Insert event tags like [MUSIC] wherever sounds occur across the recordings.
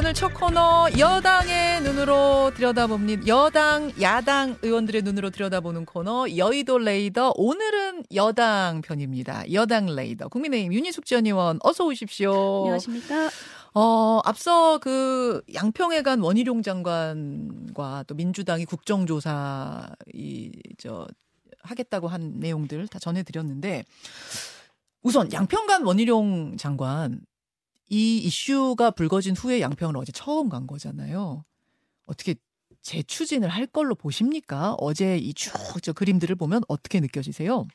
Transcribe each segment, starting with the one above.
오늘 첫 코너 여당의 눈으로 들여다봅니다. 여당, 야당 의원들의 눈으로 들여다보는 코너 여의도 레이더. 오늘은 여당 편입니다. 여당 레이더. 국민의힘 윤희숙 전 의원 어서 오십시오. 안녕하십니까? 어, 앞서 그 양평에 간 원희룡 장관과 또 민주당이 국정조사 이 저 하겠다고 한 내용들 다 전해드렸는데 우선 양평 간 원희룡 장관 이 이슈가 불거진 후에 양평을 어제 처음 간 거잖아요. 어떻게 재추진을 할 걸로 보십니까? 어제 이 쭉 저 그림들을 보면 어떻게 느껴지세요?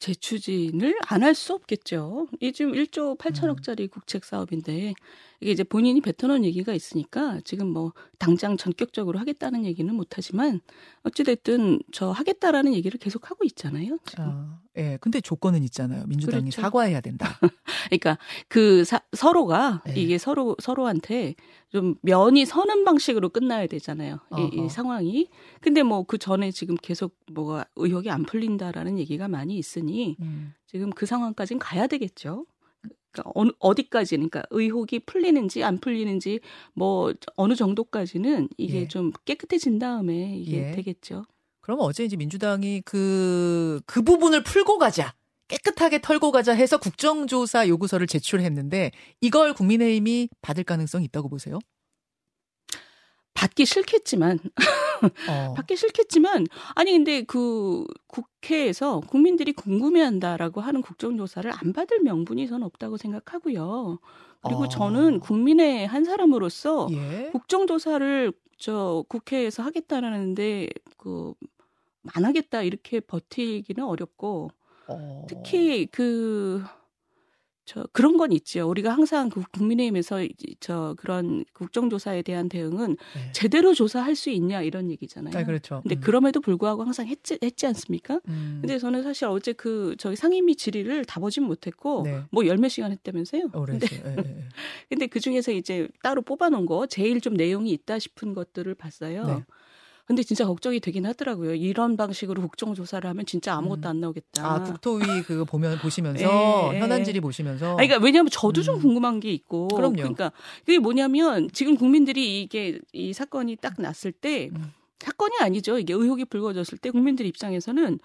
재추진을 안 할 수 없겠죠. 이 지금 1조 8천억짜리 음. 국책 사업인데 이게 이제 본인이 뱉어놓은 얘기가 있으니까 지금 뭐 당장 전격적으로 하겠다는 얘기는 못하지만 어찌됐든 저 하겠다라는 얘기를 계속 하고 있잖아요. 지금. 아, 예. 근데 조건은 있잖아요. 민주당이 그렇죠. 사과해야 된다. [LAUGHS] 그러니까 그 사, 서로가 네. 이게 서로 서로한테 좀 면이 서는 방식으로 끝나야 되잖아요. 이, 이, 상황이. 근데 뭐 그 전에 지금 계속 뭐가 의혹이 안 풀린다라는 얘기가 많이 있으니 음. 지금 그 상황까지는 가야 되겠죠. 그러니까 어느 어디까지 그러니까 의혹이 풀리는지 안 풀리는지 뭐 어느 정도까지는 이게 예. 좀 깨끗해진 다음에 이게 예. 되겠죠. 그럼 어제 이제 민주당이 그, 그 부분을 풀고 가자. 깨끗하게 털고 가자 해서 국정조사 요구서를 제출했는데 이걸 국민의힘이 받을 가능성이 있다고 보세요? 받기 싫겠지만 어. [LAUGHS] 받기 싫겠지만 아니 근데 그 국회에서 국민들이 궁금해한다라고 하는 국정조사를 안 받을 명분이 저는 없다고 생각하고요. 그리고 어. 저는 국민의 한 사람으로서 예? 국정조사를 저 국회에서 하겠다라는데 그 안 하겠다 이렇게 버티기는 어렵고 어. 특히 그 저 그런 건 있죠. 우리가 항상 그 국민의힘에서 저 그런 국정조사에 대한 대응은 네. 제대로 조사할 수 있냐 이런 얘기잖아요. 아, 그렇죠. 근데 음. 그럼에도 불구하고 항상 했지, 했지 않습니까? 음. 근데 저는 사실 어제 그 저희 상임위 질의를 다 보진 못했고 네. 뭐열 몇 시간 했다면서요. 근데 네, 네. [LAUGHS] 근데 그 중에서 이제 따로 뽑아놓은 거 제일 좀 내용이 있다 싶은 것들을 봤어요. 네. 근데 진짜 걱정이 되긴 하더라고요. 이런 방식으로 국정 조사를 하면 진짜 아무것도 음. 안 나오겠다. 아, 국토위 그거 보면 보시면서 네, 현안 질의 보시면서. 아, 그러니까 왜냐하면 저도 좀 음. 궁금한 게 있고. 그럼요. 그러니까 그게 뭐냐면 지금 국민들이 이게 이 사건이 딱 났을 때 음. 사건이 아니죠. 이게 의혹이 불거졌을 때 국민들 입장에서는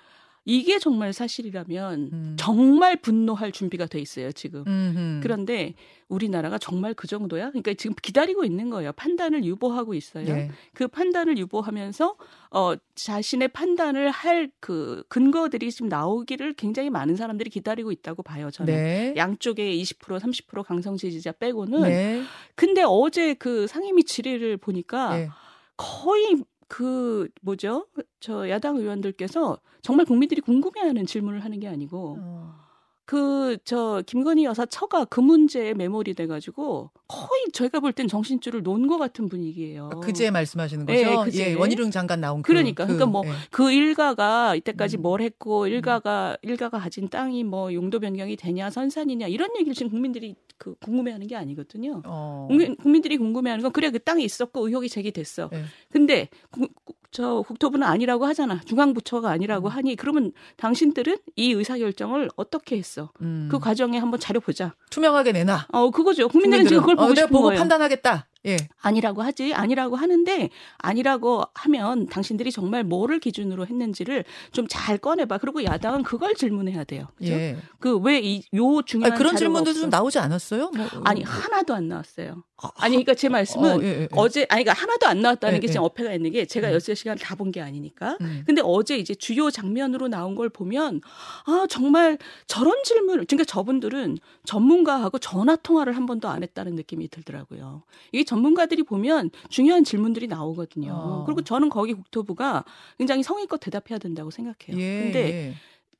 이게 정말 사실이라면 음. 정말 분노할 준비가 돼 있어요, 지금. 음흠. 그런데 우리나라가 정말 그 정도야? 그러니까 지금 기다리고 있는 거예요. 판단을 유보하고 있어요. 네. 그 판단을 유보하면서 어 자신의 판단을 할 그 근거들이 지금 나오기를 굉장히 많은 사람들이 기다리고 있다고 봐요, 저는. 네. 양쪽에 20% 30% 강성 지지자 빼고는. 네. 근데 어제 그 상임위 질의를 보니까 네. 거의 그 뭐죠? 저 야당 의원들께서 정말 국민들이 궁금해하는 질문을 하는 게 아니고 어. 그 저 김건희 여사 처가 그 문제에 메모리 돼가지고 거의 저희가 볼 땐 정신줄을 놓은 것 같은 분위기예요. 아, 그제 말씀하시는 거죠? 네, 그제. 예, 원희룡 장관 나온 그, 그러니까 그, 그러니까 뭐그 예. 그 일가가 이때까지 음. 뭘 했고 음. 일가가 일가가 가진 땅이 뭐 용도 변경이 되냐 선산이냐 이런 얘기를 지금 국민들이 그 궁금해하는 게 아니거든요. 어. 국민들이 궁금해하는 건 그래 그 땅이 있었고 의혹이 제기됐어. 예. 근데 구, 저 국토부는 아니라고 하잖아. 중앙부처가 아니라고 음. 하니 그러면 당신들은 이 의사결정을 어떻게 했어? 음. 그 과정에 한번 자료 보자. 투명하게 내놔. 어 그거죠. 국민들은, 국민들은 지금 그걸 보고 어, 싶은 보고 거예요. 판단하겠다. 예. 아니라고 하지 아니라고 하는데 아니라고 하면 당신들이 정말 뭐를 기준으로 했는지를 좀 잘 꺼내봐. 그리고 야당은 그걸 질문해야 돼요. 그죠? 예. 그왜 이 요 중요한 아니, 그런 질문도 좀 나오지 않았어요? 뭐, 아니 하나도 안 나왔어요. 아, 아니 그러니까 제 말씀은 어, 예, 예, 예. 어제 아니 그러니까 하나도 안 나왔다는 예, 게 지금 예. 어폐가 있는 게 제가 음. 6시간을 다본 게 아니니까. 음. 근데 어제 이제 주요 장면으로 나온 걸 보면 아 정말 저런 질문을 그러니까 저분들은 전문가하고 전화 통화를 한 번도 안 했다는 느낌이 들더라고요. 이게 전문가들이 보면 중요한 질문들이 나오거든요. 어. 그리고 저는 거기 국토부가 굉장히 성의껏 대답해야 된다고 생각해요. 예. 근데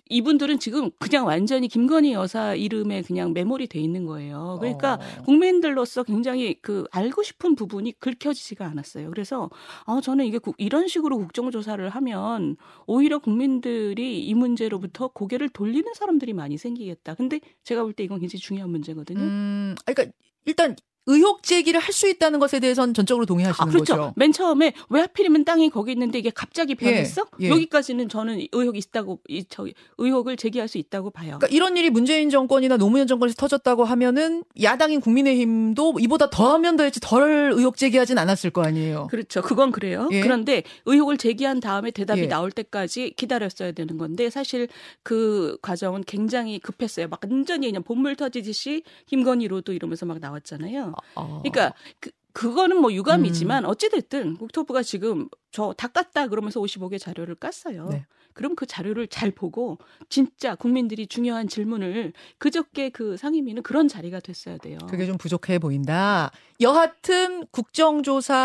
이분들은 지금 그냥 완전히 김건희 여사 이름에 그냥 메모리 돼 있는 거예요. 그러니까 어. 국민들로서 굉장히 그 알고 싶은 부분이 긁혀지지가 않았어요. 그래서 아 저는 이게 이런 식으로 국정조사를 하면 오히려 국민들이 이 문제로부터 고개를 돌리는 사람들이 많이 생기겠다. 근데 제가 볼 때 이건 굉장히 중요한 문제거든요. 음, 그러니까 일단 의혹 제기를 할 수 있다는 것에 대해서는 전적으로 동의하시는 아, 그렇죠. 거죠. 맨 처음에 왜 하필이면 땅이 거기 있는데 이게 갑자기 변했어? 예, 예. 여기까지는 저는 의혹이 있다고 이, 저, 의혹을 제기할 수 있다고 봐요. 그러니까 이런 일이 문재인 정권이나 노무현 정권에서 터졌다고 하면은 야당인 국민의힘도 이보다 더하면 더했지 덜 의혹 제기하진 않았을 거 아니에요. 그렇죠. 그건 그래요. 예. 그런데 의혹을 제기한 다음에 대답이 예. 나올 때까지 기다렸어야 되는 건데 사실 그 과정은 굉장히 급했어요. 막 완전히 그냥 본물 터지듯이 김건희로도 이러면서 막 나왔잖아요. 어. 그러니까 그, 그거는 뭐 유감이지만 음. 어찌됐든 국토부가 지금 저 다 깠다 그러면서 55개 자료를 깠어요. 네. 그럼 그 자료를 잘 보고 진짜 국민들이 중요한 질문을 그저께 그 상임위는 그런 자리가 됐어야 돼요. 그게 좀 부족해 보인다. 여하튼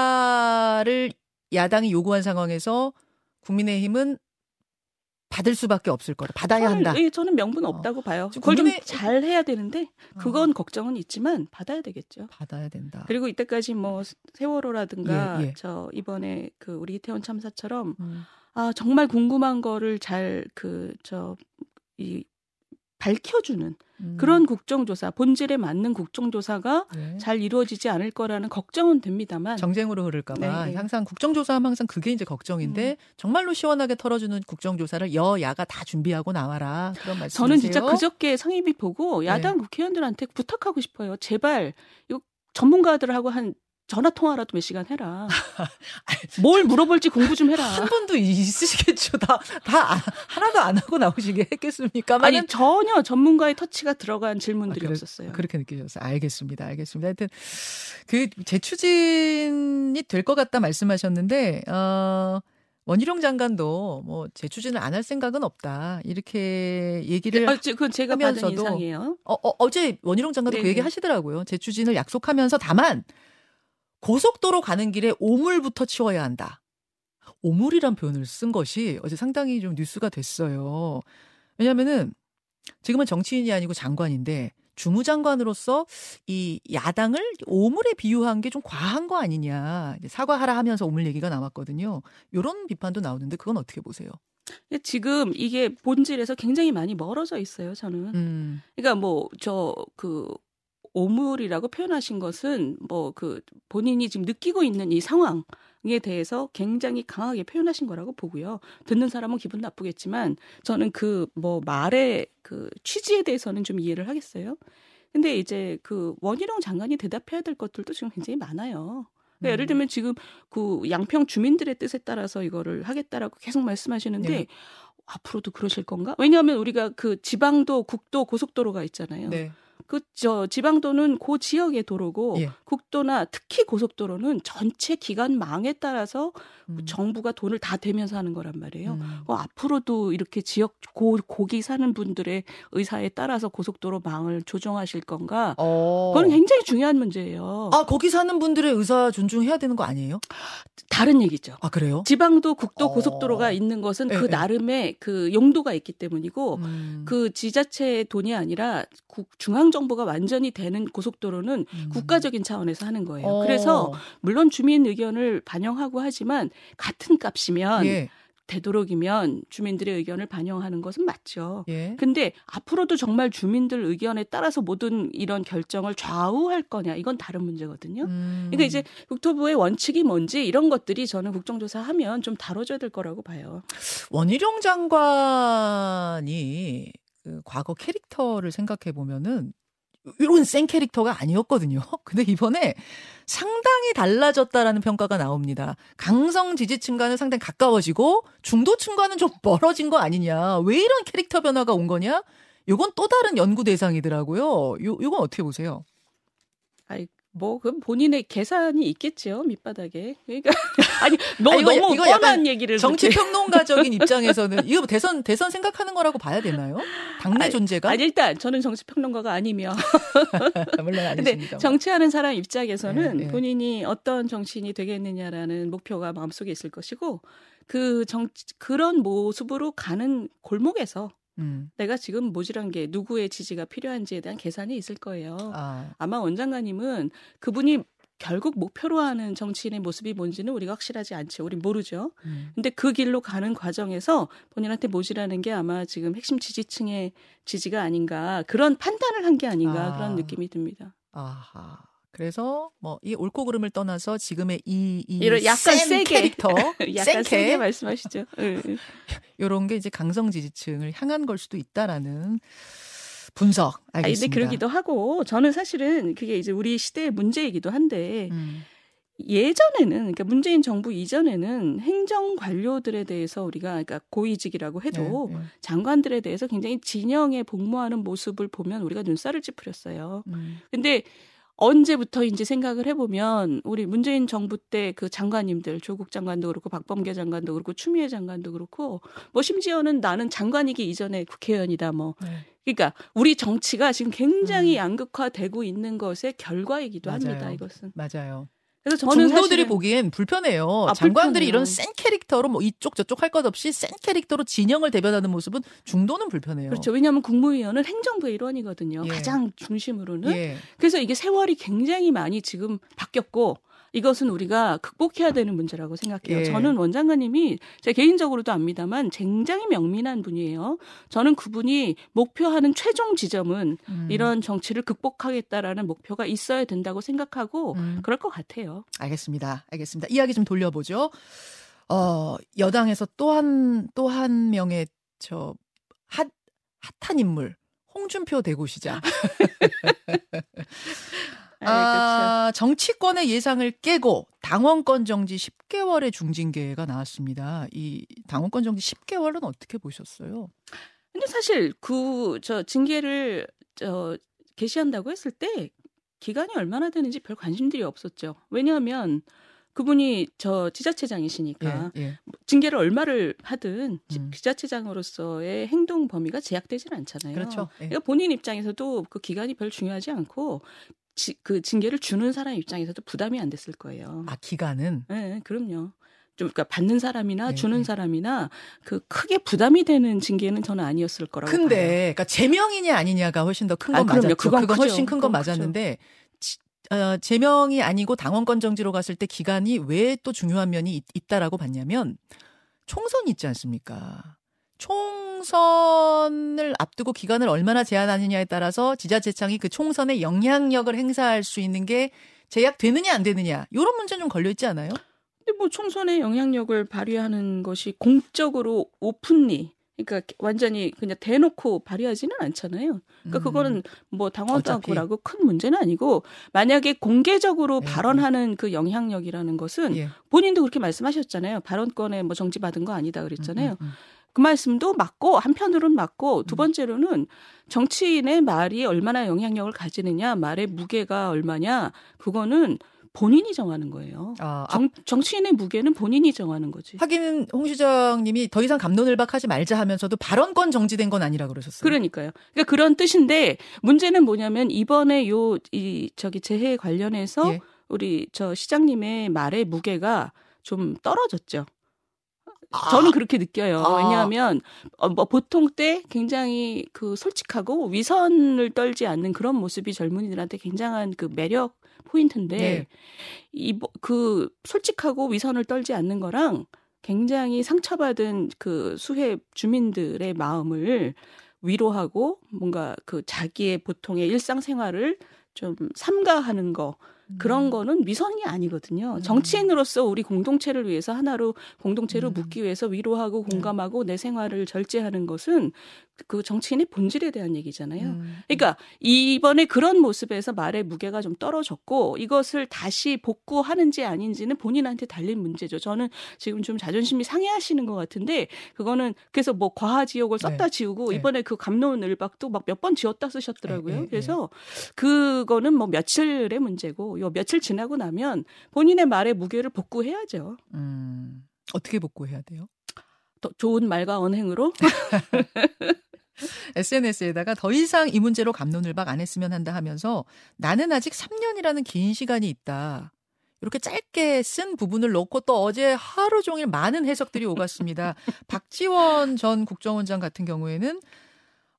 국정조사를 야당이 요구한 상황에서 국민의힘은 받을 수밖에 없을 거라. 받아야 저는, 한다. 예, 저는 명분 없다고 봐요. 그걸 좀 잘 해야 되는데 그건 어, 걱정은 있지만 받아야 되겠죠. 받아야 된다. 그리고 이때까지 뭐 세월호라든가 예, 예. 저 이번에 그 우리 이태원 참사처럼 음. 아 정말 궁금한 거를 잘 그 저 이 밝혀주는 음. 그런 국정조사 본질에 맞는 국정조사가 네. 잘 이루어지지 않을 거라는 걱정은 됩니다만 정쟁으로 흐를까봐 네, 네. 항상 국정조사하면 항상 그게 이제 걱정인데 정말로 시원하게 털어주는 국정조사를 여야가 다 준비하고 나와라 그런 말씀이세요? 저는 진짜 그저께 상임위 보고 야당 국회의원들한테 부탁하고 싶어요. 제발 이거 전문가들하고 한 전화 통화라도 몇 시간 해라. [LAUGHS] 뭘 물어볼지 공부 좀 해라. 한 분도 있으시겠죠. 다, 다 아- 하나도 안 하고 나오시게 했겠습니까만. 아니 전혀 전문가의 터치가 들어간 질문들이 아, 그래- 없었어요. 그렇게 느끼셨어요. 알겠습니다. 알겠습니다. 하여튼 그 재추진이 될 것 같다 말씀하셨는데 어 원희룡 장관도 뭐 재추진을 안 할 생각은 없다. 이렇게 얘기를 아, 저- 그건 제가 받은 하면서도 인상이에요. 어, 어, 어제 원희룡 장관도 그 네네. 얘기 하시더라고요. 재추진을 약속하면서 다만 고속도로 가는 길에 오물부터 치워야 한다. 오물이란 표현을 쓴 것이 어제 상당히 좀 뉴스가 됐어요. 왜냐면은 지금은 정치인이 아니고 장관인데 주무장관으로서 이 야당을 오물에 비유한 게 좀 과한 거 아니냐. 사과하라 하면서 오물 얘기가 나왔거든요. 요런 비판도 나오는데 그건 어떻게 보세요? 지금 이게 본질에서 굉장히 많이 멀어져 있어요. 저는. 음. 그러니까 뭐 저 그 오물이라고 표현하신 것은 뭐 그 본인이 지금 느끼고 있는 이 상황 에 대해서 굉장히 강하게 표현하신 거라고 보고요. 듣는 사람은 기분 나쁘겠지만 저는 그 뭐 말의 그 취지에 대해서는 좀 이해를 하겠어요. 근데 이제 그 원희룡 장관이 대답해야 될 것들도 지금 굉장히 많아요. 그러니까 예를 음. 들면 지금 그 양평 주민들의 뜻에 따라서 이거를 하겠다라고 계속 말씀하시는데 네. 앞으로도 그러실 건가? 왜냐하면 우리가 그 지방도 국도 고속도로가 있잖아요. 네. 그 저 지방도는 그 지역의 도로고 예. 국도나 특히 고속도로는 전체 기간망에 따라서 음. 정부가 돈을 다 대면서 하는 거란 말이에요. 음. 어, 앞으로도 이렇게 지역 고, 고기 사는 분들의 의사에 따라서 고속도로 망을 조정하실 건가? 어. 그건 굉장히 중요한 문제예요. 아, 거기 사는 분들의 의사 존중해야 되는 거 아니에요? 다른 얘기죠. 아, 그래요? 지방도 국도 어. 고속도로가 있는 것은 예, 그 예. 나름의 그 용도가 있기 때문이고 음. 그 지자체의 돈이 아니라 국, 중앙 정부가 완전히 되는 고속도로는 음. 국가적인 차원에서 하는 거예요. 어. 그래서 물론 주민 의견을 반영하고 하지만 같은 값이면 예. 되도록이면 주민들의 의견을 반영하는 것은 맞죠. 예. 근데 앞으로도 정말 주민들 의견에 따라서 모든 이런 결정을 좌우할 거냐 이건 다른 문제거든요. 음. 그러니까 이제 국토부의 원칙이 뭔지 이런 것들이 저는 국정조사 하면 좀 다뤄줘야 될 거라고 봐요. 원희룡 장관이 그 과거 캐릭터를 생각해 보면은 이런 센 캐릭터가 아니었거든요. [LAUGHS] 근데 이번에 상당히 달라졌다라는 평가가 나옵니다. 강성 지지층과는 상당히 가까워지고 중도층과는 좀 [LAUGHS] 멀어진 거 아니냐. 왜 이런 캐릭터 변화가 온 거냐? 요건 또 다른 연구 대상이더라고요. 요 요건 어떻게 보세요? 뭐 그럼 본인의 계산이 있겠죠 밑바닥에. 그러니까 [LAUGHS] 아니 뭐 아, 이거- 너무 이거 뻔한 얘기를 정치 평론가적인 [LAUGHS] 입장에서는 이거 대선 대선 생각하는 거라고 봐야 되나요? 당내 아니, 존재가 아니 일단 저는 정치 평론가가 아니며 [LAUGHS] 물론 아니십니다. 정치하는 사람 입장에서는 예, 예. 본인이 어떤 정치인이 되겠느냐라는 목표가 마음속에 있을 것이고 그 정치 그런 모습으로 가는 골목에서 음. 내가 지금 모질한 게 누구의 지지가 필요한지에 대한 계산이 있을 거예요. 아, 아마 원장관님은 그분이 결국 목표로 하는 정치인의 모습이 뭔지는 우리가 확실하지 않죠. 우린 모르죠. 음. 근데 그 길로 가는 과정에서 본인한테 모질하는 게 아마 지금 핵심 지지층의 지지가 아닌가 그런 판단을 한 게 아닌가 아. 그런 느낌이 듭니다. 아하. 그래서 뭐 이 옳고 그름을 떠나서 지금의 이, 이 이런 약간 세게 캐릭터, [LAUGHS] 약간 세게 말씀하시죠. 이런 게 이제 강성 지지층을 향한 걸 수도 있다라는 분석 알겠습니다. 아니, 근데 그러기도 하고 저는 사실은 그게 이제 우리 시대의 문제이기도 한데 음. 예전에는 그러니까 문재인 정부 이전에는 행정 관료들에 대해서 우리가 그러니까 고위직이라고 해도 네, 네. 장관들에 대해서 굉장히 진영에 복무하는 모습을 보면 우리가 눈살을 찌푸렸어요. 음. 근데 언제부터인지 생각을 해보면 우리 문재인 정부 때 그 장관님들 조국 장관도 그렇고 박범계 장관도 그렇고 추미애 장관도 그렇고 뭐 심지어는 나는 장관이기 이전에 국회의원이다 뭐 네. 그러니까 우리 정치가 지금 굉장히 음. 양극화되고 있는 것의 결과이기도 맞아요. 합니다. 이것은 맞아요. 그래서 저는 중도들이 보기엔 불편해요. 아, 장관들이 불편해요. 이런 센 캐릭터로 뭐 이쪽 저쪽 할 것 없이 센 캐릭터로 진영을 대변하는 모습은 중도는 불편해요. 그렇죠. 왜냐하면 국무위원은 행정부의 일원이거든요. 예. 가장 중심으로는. 예. 그래서 이게 세월이 굉장히 많이 지금 바뀌었고 이것은 우리가 극복해야 되는 문제라고 생각해요. 예. 저는 원장관님이 제 개인적으로도 압니다만 굉장히 명민한 분이에요. 저는 그분이 목표하는 최종 지점은 음. 이런 정치를 극복하겠다라는 목표가 있어야 된다고 생각하고 음. 그럴 것 같아요. 알겠습니다. 알겠습니다. 이야기 좀 돌려보죠. 어, 여당에서 또 한, 또 한 명의 저, 핫, 핫한 인물. 홍준표 대구시장. [LAUGHS] 아, 아 정치권의 예상을 깨고 당원권 정지 10개월의 중징계가 나왔습니다. 이 당원권 정지 10개월은 어떻게 보셨어요? 근데 사실 그 저 징계를 저 개시한다고 했을 때 기간이 얼마나 되는지 별 관심들이 없었죠. 왜냐하면 그분이 저 지자체장이시니까 예, 예. 징계를 얼마를 하든 음. 지자체장으로서의 행동 범위가 제약되지는 않잖아요. 그렇죠. 예. 그러니까 본인 입장에서도 그 기간이 별 중요하지 않고 지, 그 징계를 주는 사람 입장에서도 부담이 안 됐을 거예요. 아 기간은? 네, 그럼요. 좀 그러니까 받는 사람이나 네, 주는 네. 사람이나 그 크게 부담이 되는 징계는 저는 아니었을 거라고 근데 봐요. 그러니까 제명이냐 아니냐가 훨씬 더 큰건 아, 맞았죠. 그건, 그건 훨씬 큰 건 맞았는데 지, 어, 제명이 아니고 당원권 정지로 갔을 때 기간이 왜 또 중요한 면이 있, 있다라고 봤냐면 총선이 있지 않습니까? 총선을 앞두고 기간을 얼마나 제한하느냐에 따라서 지자체장이 그 총선에 영향력을 행사할 수 있는 게 제약되느냐 안 되느냐 이런 문제 좀 걸려 있지 않아요? 근데 뭐 총선에 영향력을 발휘하는 것이 공적으로 오픈리 그러니까 완전히 그냥 대놓고 발휘하지는 않잖아요. 그러니까 음. 그거는 뭐 당원하고라고 큰 문제는 아니고 만약에 공개적으로 네. 발언하는 그 영향력이라는 것은 예. 본인도 그렇게 말씀하셨잖아요. 발언권에 뭐 정지 받은 거 아니다 그랬잖아요. 음, 음, 음. 그 말씀도 맞고 한편으로는 맞고 두 음. 번째로는 정치인의 말이 얼마나 영향력을 가지느냐 말의 무게가 얼마냐 그거는 본인이 정하는 거예요. 아, 정, 정치인의 무게는 본인이 정하는 거지. 하기는 홍 시장님이 더 이상 감론을박하지 말자 하면서도 발언권 정지된 건 아니라 그러셨어요. 그러니까요. 그러니까 그런 뜻인데 문제는 뭐냐면 이번에 요 이 저기 재해 관련해서 예. 우리 저 시장님의 말의 무게가 좀 떨어졌죠. 저는 그렇게 느껴요. 아. 왜냐하면 어, 뭐 보통 때 굉장히 그 솔직하고 위선을 떨지 않는 그런 모습이 젊은이들한테 굉장한 그 매력 포인트인데 네. 이그 솔직하고 위선을 떨지 않는 거랑 굉장히 상처받은 그 수해 주민들의 마음을 위로하고 뭔가 그 자기의 보통의 일상생활을 좀 삼가하는 거 그런 음. 거는 위선이 아니거든요. 음. 정치인으로서 우리 공동체를 위해서 하나로 공동체로 음. 묻기 위해서 위로하고 네. 공감하고 내 생활을 절제하는 것은 그 정치인의 본질에 대한 얘기잖아요. 음. 그러니까 이번에 그런 모습에서 말의 무게가 좀 떨어졌고 이것을 다시 복구하는지 아닌지는 본인한테 달린 문제죠. 저는 지금 좀 자존심이 상해하시는 것 같은데 그거는 그래서 뭐 과하지옥을 네. 썼다 네. 지우고 네. 이번에 그 감론을박도 막 몇 번 지웠다 쓰셨더라고요. 네. 네. 그래서 그거는 뭐 며칠의 문제고 요 며칠 지나고 나면 본인의 말의 무게를 복구해야죠. 음. 어떻게 복구해야 돼요? 더 좋은 말과 언행으로 [LAUGHS] SNS에다가 더 이상 이 문제로 감론을박 안 했으면 한다 하면서 나는 아직 3년이라는 긴 시간이 있다. 이렇게 짧게 쓴 부분을 넣고 또 어제 하루 종일 많은 해석들이 오갔습니다. [LAUGHS] 박지원 전 국정원장 같은 경우에는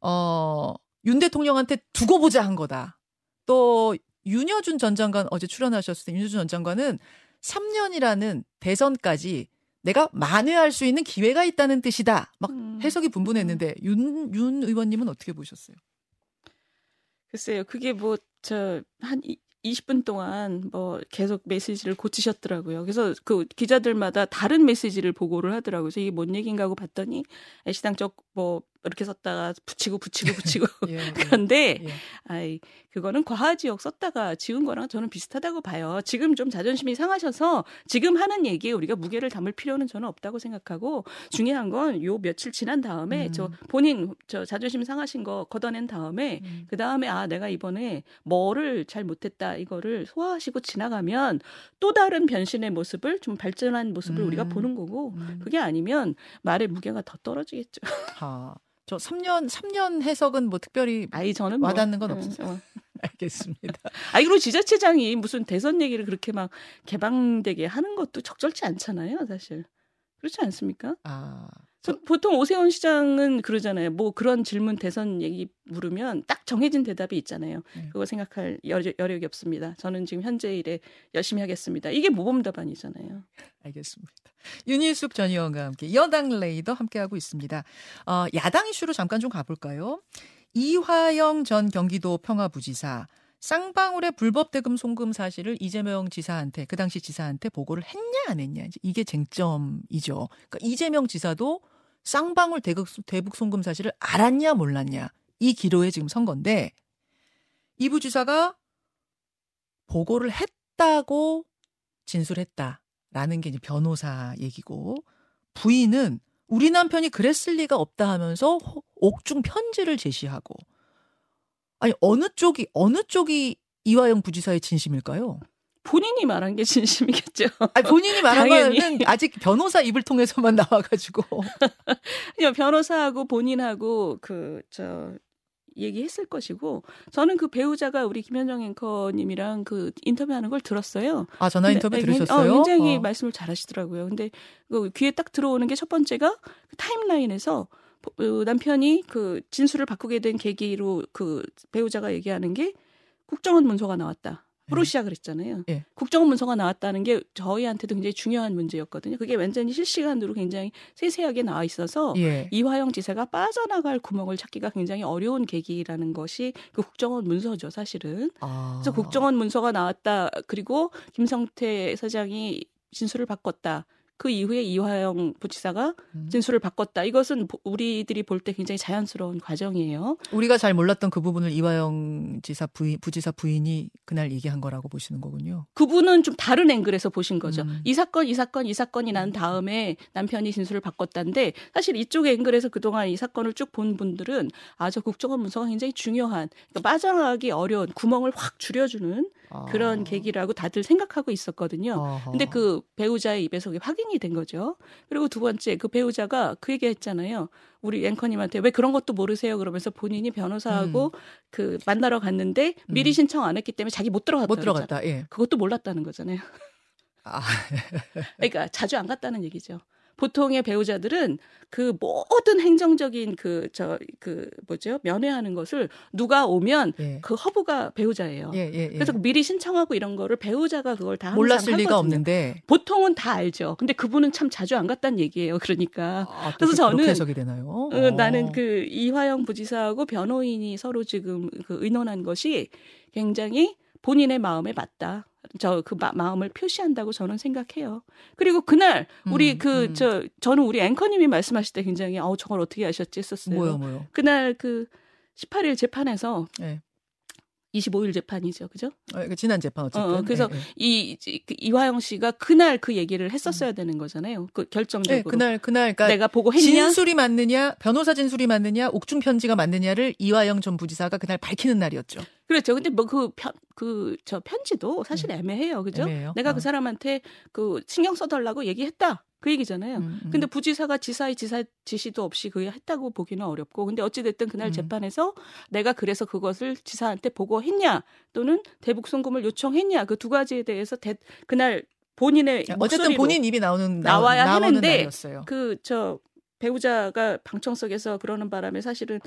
어, 윤 대통령한테 두고 보자 한 거다. 또 윤여준 전 장관 어제 출연하셨을 때 윤여준 전 장관은 3년이라는 대선까지 내가 만회할 수 있는 기회가 있다는 뜻이다. 막 음. 해석이 분분했는데 윤, 윤 의원님은 어떻게 보셨어요? 글쎄요. 그게 뭐, 저, 한 20분 동안 뭐 계속 메시지를 고치셨더라고요. 그래서 그 기자들마다 다른 메시지를 보고를 하더라고요. 그래서 이게 뭔 얘기인가 하고 봤더니 애시당 쪽뭐 이렇게 썼다가 붙이고 붙이고 [LAUGHS] 붙이고 예, 예. 그런데 예. 아이 그거는 과하 지역 썼다가 지운 거랑 저는 비슷하다고 봐요. 지금 좀 자존심이 상하셔서 지금 하는 얘기에 우리가 무게를 담을 필요는 저는 없다고 생각하고 중요한 건 요 며칠 지난 다음에 음. 저 본인 저 자존심 상하신 거 걷어낸 다음에 음. 그 다음에 아 내가 이번에 뭐를 잘 못했다 이거를 소화하시고 지나가면 또 다른 변신의 모습을 좀 발전한 모습을 음. 우리가 보는 거고 음. 그게 아니면 말의 무게가 더 떨어지겠죠. 하. 저 3년 3년 해석은 뭐 특별히 아이 저는 뭐, 와닿는 건 뭐, 없어요. 어. [LAUGHS] 알겠습니다. 아, 그리고 지자체장이 무슨 대선 얘기를 그렇게 막 개방되게 하는 것도 적절치 않잖아요, 사실. 그렇지 않습니까? 아. 보통 오세훈 시장은 그러잖아요. 뭐 그런 질문 대선 얘기 물으면 딱 정해진 대답이 있잖아요. 네. 그거 생각할 여력, 여력이 없습니다. 저는 지금 현재 일에 열심히 하겠습니다. 이게 모범답안이잖아요. 알겠습니다. 윤일숙 전 의원과 함께 여당 레이더 함께하고 있습니다. 어, 야당 이슈로 잠깐 좀 가볼까요? 이화영 전 경기도 평화부지사 쌍방울의 불법 대금 송금 사실을 이재명 지사한테 그 당시 지사한테 보고를 했냐 안 했냐 이게 쟁점이죠. 그러니까 이재명 지사도 쌍방울 대국, 대북 송금 사실을 알았냐 몰랐냐 이 기로에 지금 선 건데 이 부지사가 보고를 했다고 진술했다라는 게 이제 변호사 얘기고 부인은 우리 남편이 그랬을 리가 없다 하면서 옥중 편지를 제시하고 아니 어느 쪽이 어느 쪽이 이화영 부지사의 진심일까요? 본인이 말한 게 [LAUGHS] 진심이겠죠. 아니, 본인이 말한 거는 아직 변호사 입을 통해서만 나와가지고. [LAUGHS] 변호사하고 본인하고 그, 저, 얘기했을 것이고 저는 그 배우자가 우리 김현정 앵커님이랑 그 인터뷰하는 걸 들었어요. 아 전화 인터뷰 근데, 들으셨어요? 어, 굉장히 어. 말씀을 잘하시더라고요. 근데 그 귀에 딱 들어오는 게 첫 번째가 그 타임라인에서 그 남편이 그 진술을 바꾸게 된 계기로 그 배우자가 얘기하는 게 국정원 문서가 나왔다. 프로 네. 시작을 했잖아요. 네. 국정원 문서가 나왔다는 게 저희한테도 굉장히 중요한 문제였거든요. 그게 완전히 실시간으로 굉장히 세세하게 나와 있어서 예. 이화영 지사가 빠져나갈 구멍을 찾기가 굉장히 어려운 계기라는 것이 그 국정원 문서죠, 사실은. 아. 그래서 국정원 문서가 나왔다. 그리고 김성태 사장이 진술을 바꿨다. 그 이후에 이화영 부지사가 음. 진술을 바꿨다. 이것은 우리들이 볼 때 굉장히 자연스러운 과정이에요. 우리가 잘 몰랐던 그 부분을 이화영 지사 부인, 부지사 부인이 그날 얘기한 거라고 보시는 거군요. 그분은 좀 다른 앵글에서 보신 거죠. 음. 이 사건, 이 사건, 이 사건이 난 다음에 남편이 진술을 바꿨다는데 사실 이쪽 앵글에서 그동안 이 사건을 쭉 본 분들은 아, 저 국정원 문서가 굉장히 중요한 그러니까 빠져나가기 어려운 구멍을 확 줄여주는 그런 아. 계기라고 다들 생각하고 있었거든요. 어허. 근데 그 배우자의 입에서 확인 이 된 거죠. 그리고 두 번째 그 배우자가 그 얘기 했잖아요. 우리 앵커님한테 왜 그런 것도 모르세요? 그러면서 본인이 변호사하고 음. 그 만나러 갔는데 미리 음. 신청 안 했기 때문에 자기 못 들어갔다. 못 들어갔다. 예. 그것도 몰랐다는 거잖아요. 아. 그러니까 자주 안 갔다는 얘기죠. 보통의 배우자들은 그 모든 행정적인 그 저그 그 뭐죠 면회하는 것을 누가 오면 예. 그 허브가 배우자예요. 예, 예, 예, 그래서 미리 신청하고 이런 거를 배우자가 그걸 다 몰랐을 리가 없는데 보통은 다 알죠. 근데 그분은 참 자주 안 갔다는 얘기예요. 그러니까 아, 그래서 저는 해석이 되나요? 어, 나는 그 이화영 부지사하고 변호인이 서로 지금 그 의논한 것이 굉장히 본인의 마음에 맞다. 저그 마음을 표시한다고 저는 생각해요. 그리고 그날 우리 음, 그저 음. 저는 우리 앵커님이 말씀하실 때 굉장히 어 저걸 어떻게 아셨지 했었어요. 뭐요, 뭐요? 그날 그 18일 재판에서 네. 25일 재판이죠, 그죠? 어, 그 지난 재판 어쨌든. 어, 그래서 네, 네. 이, 그 이화영 씨가 그날 그 얘기를 했었어야 음. 되는 거잖아요. 그 결정적으로. 네, 그날 그날 그러니까 내가 보고 했냐? 진술이 맞느냐, 변호사 진술이 맞느냐, 옥중 편지가 맞느냐를 이화영 전 부지사가 그날 밝히는 날이었죠. 그렇죠. 근데 뭐 그 편 그 저 편지도 사실 음. 애매해요, 그죠? 애매해요? 내가 그 어. 그 사람한테 그 신경 써달라고 얘기했다. 그 얘기잖아요. 음, 음. 근데 부지사가 지사의 지사 지시도 없이 그게 했다고 보기는 어렵고 근데 어찌 됐든 그날 음. 재판에서 내가 그래서 그것을 지사한테 보고했냐 또는 대북 송금을 요청했냐 그 두 가지에 대해서 대, 그날 본인의 어쨌든 본인 입이 나오는 나와야 하는데 그 저 배우자가 방청석에서 그러는 바람에 사실은 어,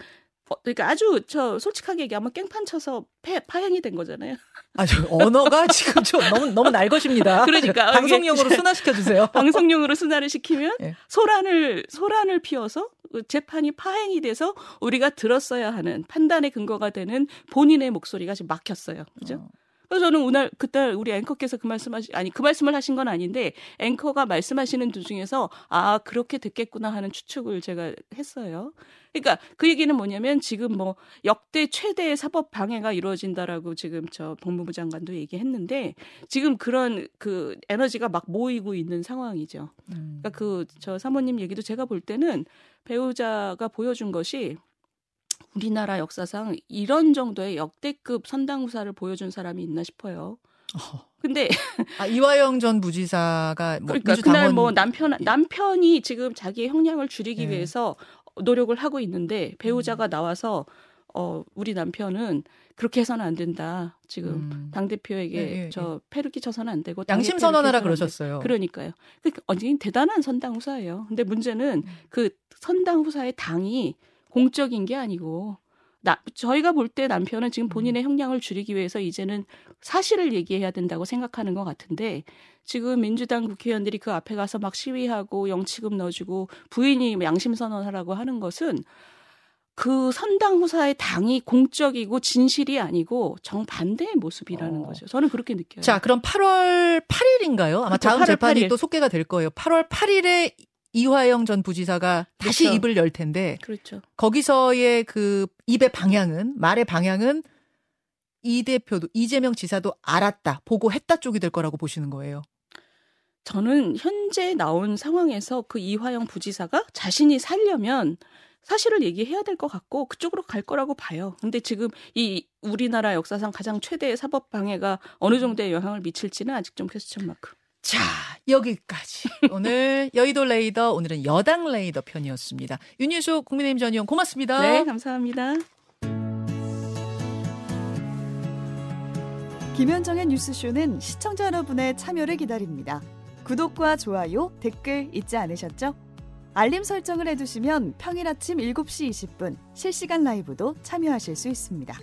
그러니까 아주 저 솔직하게 얘기하면 깽판 쳐서 폐, 파행이 된 거잖아요. 아, 저 언어가 [LAUGHS] 지금 좀 너무 너무 날 것입니다. 그러니까 [LAUGHS] 방송용으로 [LAUGHS] 순화시켜 주세요. 방송용으로 순화를 시키면 네. 소란을 소란을 피워서 재판이 파행이 돼서 우리가 들었어야 하는 판단의 근거가 되는 본인의 목소리가 지금 막혔어요. 그죠? 어. 그래서 저는 오늘 그때 우리 앵커께서 그 말씀하시 아니 그 말씀을 하신 건 아닌데 앵커가 말씀하시는 도중에서 아 그렇게 됐겠구나 하는 추측을 제가 했어요. 그러니까 그 얘기는 뭐냐면 지금 뭐 역대 최대의 사법 방해가 이루어진다라고 지금 저 법무부 장관도 얘기했는데 지금 그런 그 에너지가 막 모이고 있는 상황이죠. 그러니까 그 저 사모님 얘기도 제가 볼 때는 배우자가 보여준 것이 우리나라 역사상 이런 정도의 역대급 선당후사를 보여준 사람이 있나 싶어요. 어. 근데 아, 이화영 전 부지사가 뭐 그러니까 그날 뭐 남편 남편이 지금 자기의 형량을 줄이기 네. 위해서 노력을 하고 있는데 배우자가 음. 나와서 어 우리 남편은 그렇게 해서는 안 된다. 지금 음. 당 대표에게 네, 네, 저 패를 끼쳐서는 안 되고 양심 선언하라 그러셨어요. 그러니까요. 그러니까 언제인 대단한 선당 후사예요. 근데 문제는 음. 그 선당 후사의 당이 공적인 게 아니고 나, 저희가 볼 때 남편은 지금 본인의 음. 형량을 줄이기 위해서 이제는 사실을 얘기해야 된다고 생각하는 것 같은데 지금 민주당 국회의원들이 그 앞에 가서 막 시위하고 영치금 넣어주고 부인이 양심 선언하라고 하는 것은 그 선당 후사의 당이 공적이고 진실이 아니고 정반대의 모습이라는 어. 거죠. 저는 그렇게 느껴요. 자, 그럼 8월 8일인가요? 아마 그렇죠, 다음 재판이 8일. 또 속개가 될 거예요. 8월 8일에 이화영 전 부지사가 다시 그렇죠. 입을 열 텐데 그렇죠. 거기서의 그 입의 방향은 말의 방향은 이 대표도 이재명 지사도 알았다 보고했다 쪽이 될 거라고 보시는 거예요. 저는 현재 나온 상황에서 그 이화영 부지사가 자신이 살려면 사실을 얘기해야 될 것 같고 그쪽으로 갈 거라고 봐요. 근데 지금 이 우리나라 역사상 가장 최대의 사법 방해가 어느 정도의 영향을 미칠지는 아직 좀 퀘스천 마크. 자, 여기까지. 오늘 [LAUGHS] 여의도 레이더, 오늘은 여당 레이더 편이었습니다. 윤유수 국민의힘 전 의원 고맙습니다. 네, 감사합니다. 김현정의 뉴스쇼는 시청자 여러분의 참여를 기다립니다. 구독과 좋아요, 댓글 잊지 않으셨죠? 알림 설정을 해두시면 평일 아침 7시 20분 실시간 라이브도 참여하실 수 있습니다.